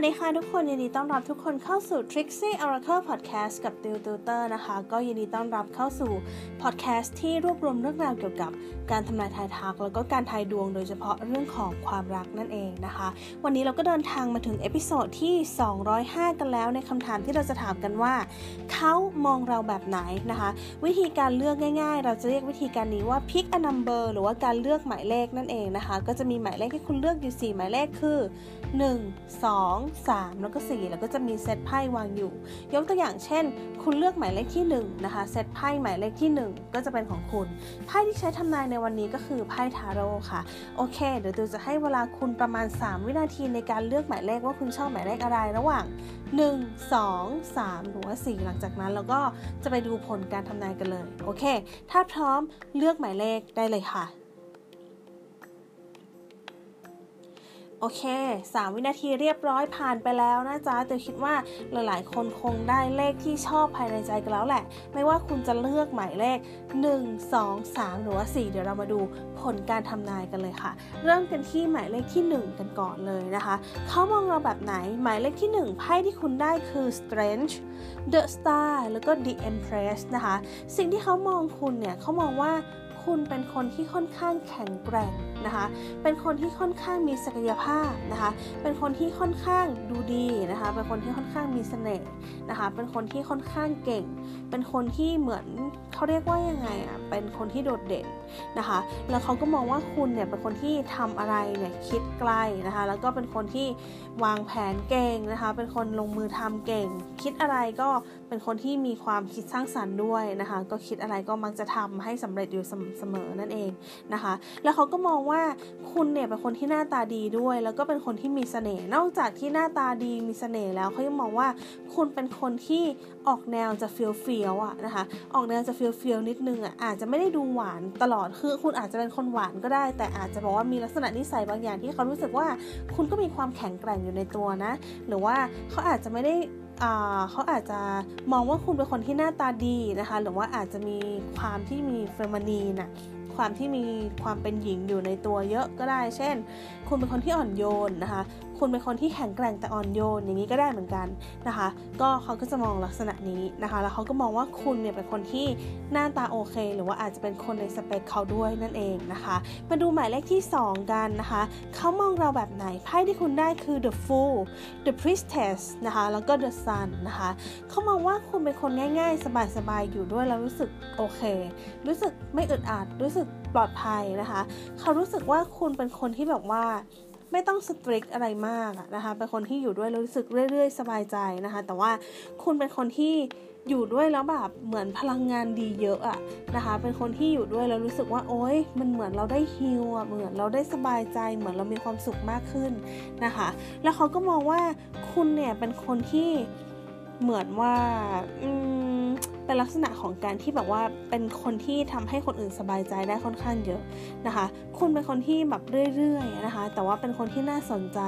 สวัสดีค่ะทุกคนยินดีต้อนรับทุกคนเข้าสู่ Trixie Oracle Podcast กับติวติวเตอร์นะคะ ก็ยินดีต้อนรับเข้าสู่ podcast ที่รวบรวมเรื่องราวเกี่ยวกับการทำนายทายทัก แล้วก็การทายดวงโดยเฉพาะเรื่องของความรักนั่นเองนะคะ วันนี้เราก็เดินทางมาถึง episode ที่ 205 กันแล้วในคำถามที่เราจะถามกันว่า เขามองเราแบบไหนนะคะ วิธีการเลือกง่าย ๆ เราจะเรียกวิธีการนี้ว่า pick a number หรือว่าการเลือกหมายเลขนั่นเองนะคะ ก็จะมีหมายเลขให้คุณเลือกอยู่ 4 หมายเลขคือ 1 2 3 แล้วก็ 4 แล้วก็จะมีเซตไพ่วางอยู่ ยกตัวอย่างเช่น คุณเลือกหมายเลขที่1นะคะเซตไพ่หมายเลขที่ 1 ก็จะเป็นของคุณ ไพ่ที่ใช้ทำนายในวันนี้ก็คือไพ่ทาโร่ค่ะ โอเค เดี๋ยวตูจะให้เวลาคุณประมาณ 3 วินาทีในการเลือกหมายเลขว่าคุณชอบหมายเลขอะไรระหว่าง 1 2 3 หรือว่า 4 หลังจากนั้นเราก็จะไปดูผลการทำนายกันเลย โอเค ถ้าพร้อมเลือกหมายเลขได้เลยค่ะ โอเค 3 วินาทีเรียบร้อยผ่านไปแล้วนะจ๊ะแต่คิดว่าหลายๆ คนคงได้เลขที่ชอบภายในใจกันแล้วแหละ ไม่ว่าคุณจะเลือกหมายเลข 1 2 3 หรือว่า 4 เดี๋ยวเรามาดูผลการทำนายกันเลยค่ะ เริ่มกันที่หมายเลขที่ 1 กันก่อนเลยนะคะ เขามองเราแบบไหน หมายเลขที่ 1 ไพ่ที่คุณได้คือ Strange The Star แล้วก็ The Empress นะคะ สิ่งที่เขามองคุณเนี่ยเขามองว่า คุณเป็นคนที่ค่อนข้างแข็งแกร่งนะคะ เป็นคนที่ค่อนข้างมีศักยภาพนะคะ เป็นคนที่ค่อนข้างดูดีนะคะ เป็นคนที่ค่อนข้างมีเสน่ห์นะคะ เป็นคนที่ค่อนข้างเก่ง เป็นคนที่เหมือนเขาเรียกว่ายังไงอะ เป็นคนที่โดดเด่นนะคะ แล้วเขาก็มองว่าคุณเนี่ยเป็นคนที่ทำอะไรเนี่ยคิดไกลนะคะ แล้วก็เป็นคนที่วางแผนเก่งนะคะ เป็นคนลงมือทำเก่ง คิดอะไรก็เป็นคนที่มีความคิดสร้างสรรค์ด้วยนะคะ ก็คิดอะไรก็มักจะทำให้สำเร็จอยู่เสมอสมอนั่นเองนะคะ แล้วเขาก็มองว่าคุณเนี่ยเป็นคนที่หน้าตาดีด้วย แล้วก็เป็นคนที่มีเสน่ห์นอกจากที่หน้าตาดีมีเสน่ห์แล้วเขายังมองว่าคุณเป็นคนที่ออกแนวจะเฟี้ยวเฟี้ยวอะนะคะ ออกแนวจะเฟี้ยวเฟี้ยวนิดนึงอะอาจจะไม่ได้ดูหวานตลอดคือคุณอาจจะเป็นคนหวานก็ได้ แต่อาจจะบอกว่ามีลักษณะนิสัยบางอย่างที่เขารู้สึกว่าคุณก็มีความแข็งแกร่งอยู่ในตัวนะ หรือว่าเขาอาจจะไม่ได้ เขาอาจจะมองว่าคุณเป็นคนที่หน้าตาดีนะคะ หรือว่าอาจจะมีความที่มีเฟมินีน่ะความที่มีความเป็นหญิงอยู่ในตัวเยอะก็ได้ เช่น คุณเป็นคนที่อ่อนโยนนะคะ คุณเป็นคนที่แข็งแกร่งแต่อ่อนโยนอย่างนี้ก็ได้เหมือนกันนะคะ ก็เขาก็จะมองลักษณะนี้นะคะ แล้วเขาก็มองว่าคุณเนี่ยเป็นคนที่หน้าตาโอเค หรือว่าอาจจะเป็นคนในสเปคเขาด้วยนั่นเองนะคะ มาดูหมายเลขที่ 2 กันนะคะ เขามองเราแบบไหนไพ่ที่คุณได้คือ the fool the priestess นะคะแล้วก็ the sun นะคะเขามองว่าคุณเป็นคนง่าย ๆ สบายๆอยู่ด้วยแล้วรู้สึกโอเค รู้สึกไม่อึดอัดรู้สึกปลอดภัยนะคะ เขารู้สึกว่าคุณเป็นคนที่แบบว่า ไม่ต้องสตริกอะไรมากนะคะเป็นคนที่อยู่ด้วยรู้สึกเรื่อย ๆ สบายใจนะคะ แต่ว่าคุณเป็นคนที่อยู่ด้วยแล้วแบบเหมือนพลังงานดีเยอะอะนะคะ เป็นคนที่อยู่ด้วยแล้วรู้สึกว่าโอ๊ยมันเหมือนเราได้ฮิลอะเหมือนเราได้สบายใจเหมือนเรามีความสุขมากขึ้นนะคะ แล้วเขาก็มองว่าคุณเนี่ยเป็นคนที่เหมือนว่าอืม เป็นลักษณะของการที่แบบว่าเป็นคนที่ทำให้คนอื่นสบายใจได้ค่อนข้างเยอะนะคะ คุณเป็นคนที่แบบเรื่อยๆนะคะ แต่ว่าเป็นคนที่น่าสนใจ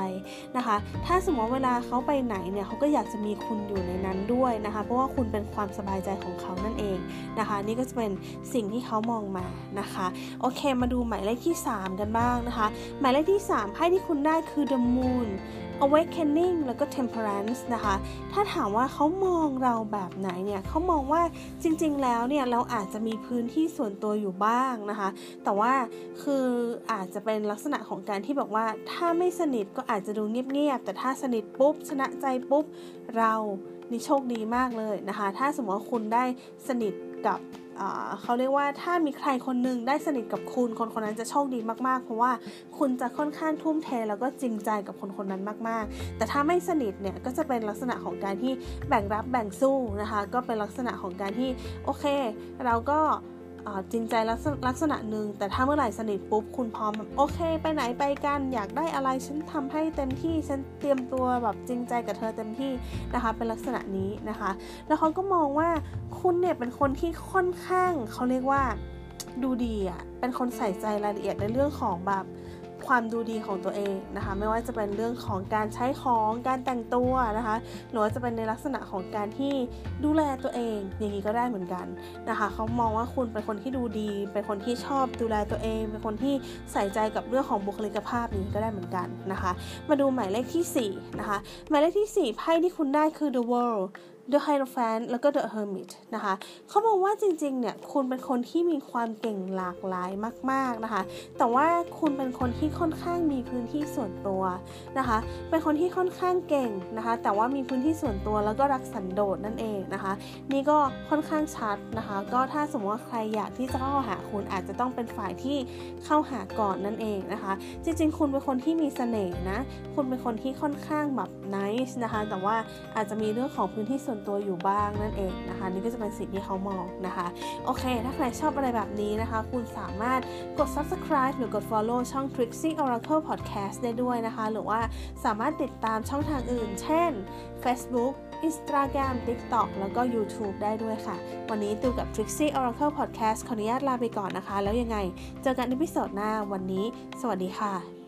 นะคะ ถ้าสมมติเวลาเขาไปไหนเนี่ยเขาก็อยากจะมีคุณอยู่ในนั้นด้วยนะคะ เพราะว่าคุณเป็นความสบายใจของเขานั่นเองนะคะ นี่ก็จะเป็นสิ่งที่เขามองมานะคะ โอเค มาดูหมายเลขที่ 3 กันบ้างนะคะ หมายเลขที่3ไพ่ที่คุณได้คือ the moon awakening แล้วก็ temperance นะคะ ถ้าถามว่าเขามองเราแบบไหนเนี่ยเขามองว่าจริงๆ แล้วเนี่ยเราอาจจะมีพื้นที่ส่วนตัวอยู่บ้างนะคะ แต่ว่าคืออาจจะเป็นลักษณะของการที่บอกว่าถ้าไม่สนิทก็อาจจะดูเงียบๆ แต่ถ้าสนิทปุ๊บ ชนะใจปุ๊บ เรานี่โชคดีมากเลยนะคะ ถ้าสมมติว่าคุณได้สนิท กับเขาเรียกว่าถ้ามีใครคนหนึ่งได้สนิทกับคุณ คนคนนั้นจะโชคดีมากๆ เพราะว่าคุณจะค่อนข้างทุ่มเทแล้วก็จริงใจกับคนคนนั้นมากๆ แต่ถ้าไม่สนิทเนี่ยก็จะเป็นลักษณะของการที่แบ่งรับแบ่งสู้นะคะ ก็เป็นลักษณะของการที่โอเค เราก็ จริงใจลักษณะหนึ่งแต่ถ้าเมื่อไหร่สนิทปุ๊บคุณพร้อมโอเค ไปไหนไปกันอยากได้อะไรฉันทำให้เต็มที่ฉันเตรียมตัวแบบจริงใจกับเธอเต็มที่นะคะเป็นลักษณะนี้นะคะ แล้วเขาก็มองว่าคุณเนี่ยเป็นคนที่ค่อนข้างเขาเรียกว่าดูดีอะ่ะเป็นคนใส่ใจรายละเอียดในเรื่องของแบบ ความดูดีของตัวเองนะคะ ไม่ว่าจะเป็นเรื่องของการใช้ของการแต่งตัวนะคะหรือว่าจะเป็นในลักษณะของการที่ดูแลตัวเอง อย่างนี้ก็ได้เหมือนกันนะคะเขามองว่าคุณเป็นคนที่ดูดี เป็นคนที่ชอบดูแลตัวเอง เป็นคนที่ใส่ใจกับเรื่องของบุคลิกภาพนี้ก็ได้เหมือนกันนะคะ มาดูหมายเลขที่4นะคะหมายเลขที่4ไพ่ที่คุณได้คือ the world The Hierophant แล้วก็ The Hermit นะคะเขาบอกว่าจริงๆเนี่ยคุณเป็นคนที่มีความเก่งหลากหลายมากๆนะคะ แต่ว่าคุณเป็นคนที่ค่อนข้างมีพื้นที่ส่วนตัวนะคะ เป็นคนที่ค่อนข้างเก่งนะคะ แต่ว่ามีพื้นที่ส่วนตัวแล้วก็รักสันโดษนั่นเองนะคะ นี่ก็ค่อนข้างชัดนะคะ ก็ถ้าสมมติว่าใครอยากที่จะเข้าหาคุณอาจจะต้องเป็นฝ่ายที่เข้าหาก่อนนั่นเองนะคะ จริงๆ คุณเป็นคนที่มีเสน่ห์นะ คุณเป็นคนที่ค่อนข้างแบบนิสนะคะ แต่ว่าอาจจะมีเรื่องของพื้นที่ส่วนตัวอยู่บ้างนั่นเองนะคะ นี่ก็จะเป็นสิ่งที่เขามองนะคะ โอเค ถ้าใครชอบอะไรแบบนี้นะคะ คุณสามารถกด subscribe หรือกด follow ช่อง Trixie Oracle Podcast ได้ด้วยนะคะ หรือว่าสามารถติดตามช่องทางอื่น เช่น Facebook Instagram TikTok แล้วก็ YouTube ได้ด้วยค่ะ วันนี้ติวกับ Trixie Oracle Podcast ขออนุญาตลาไปก่อนนะคะ แล้วยังไง เจอกันในพิโซดหน้าวันนี้ สวัสดีค่ะ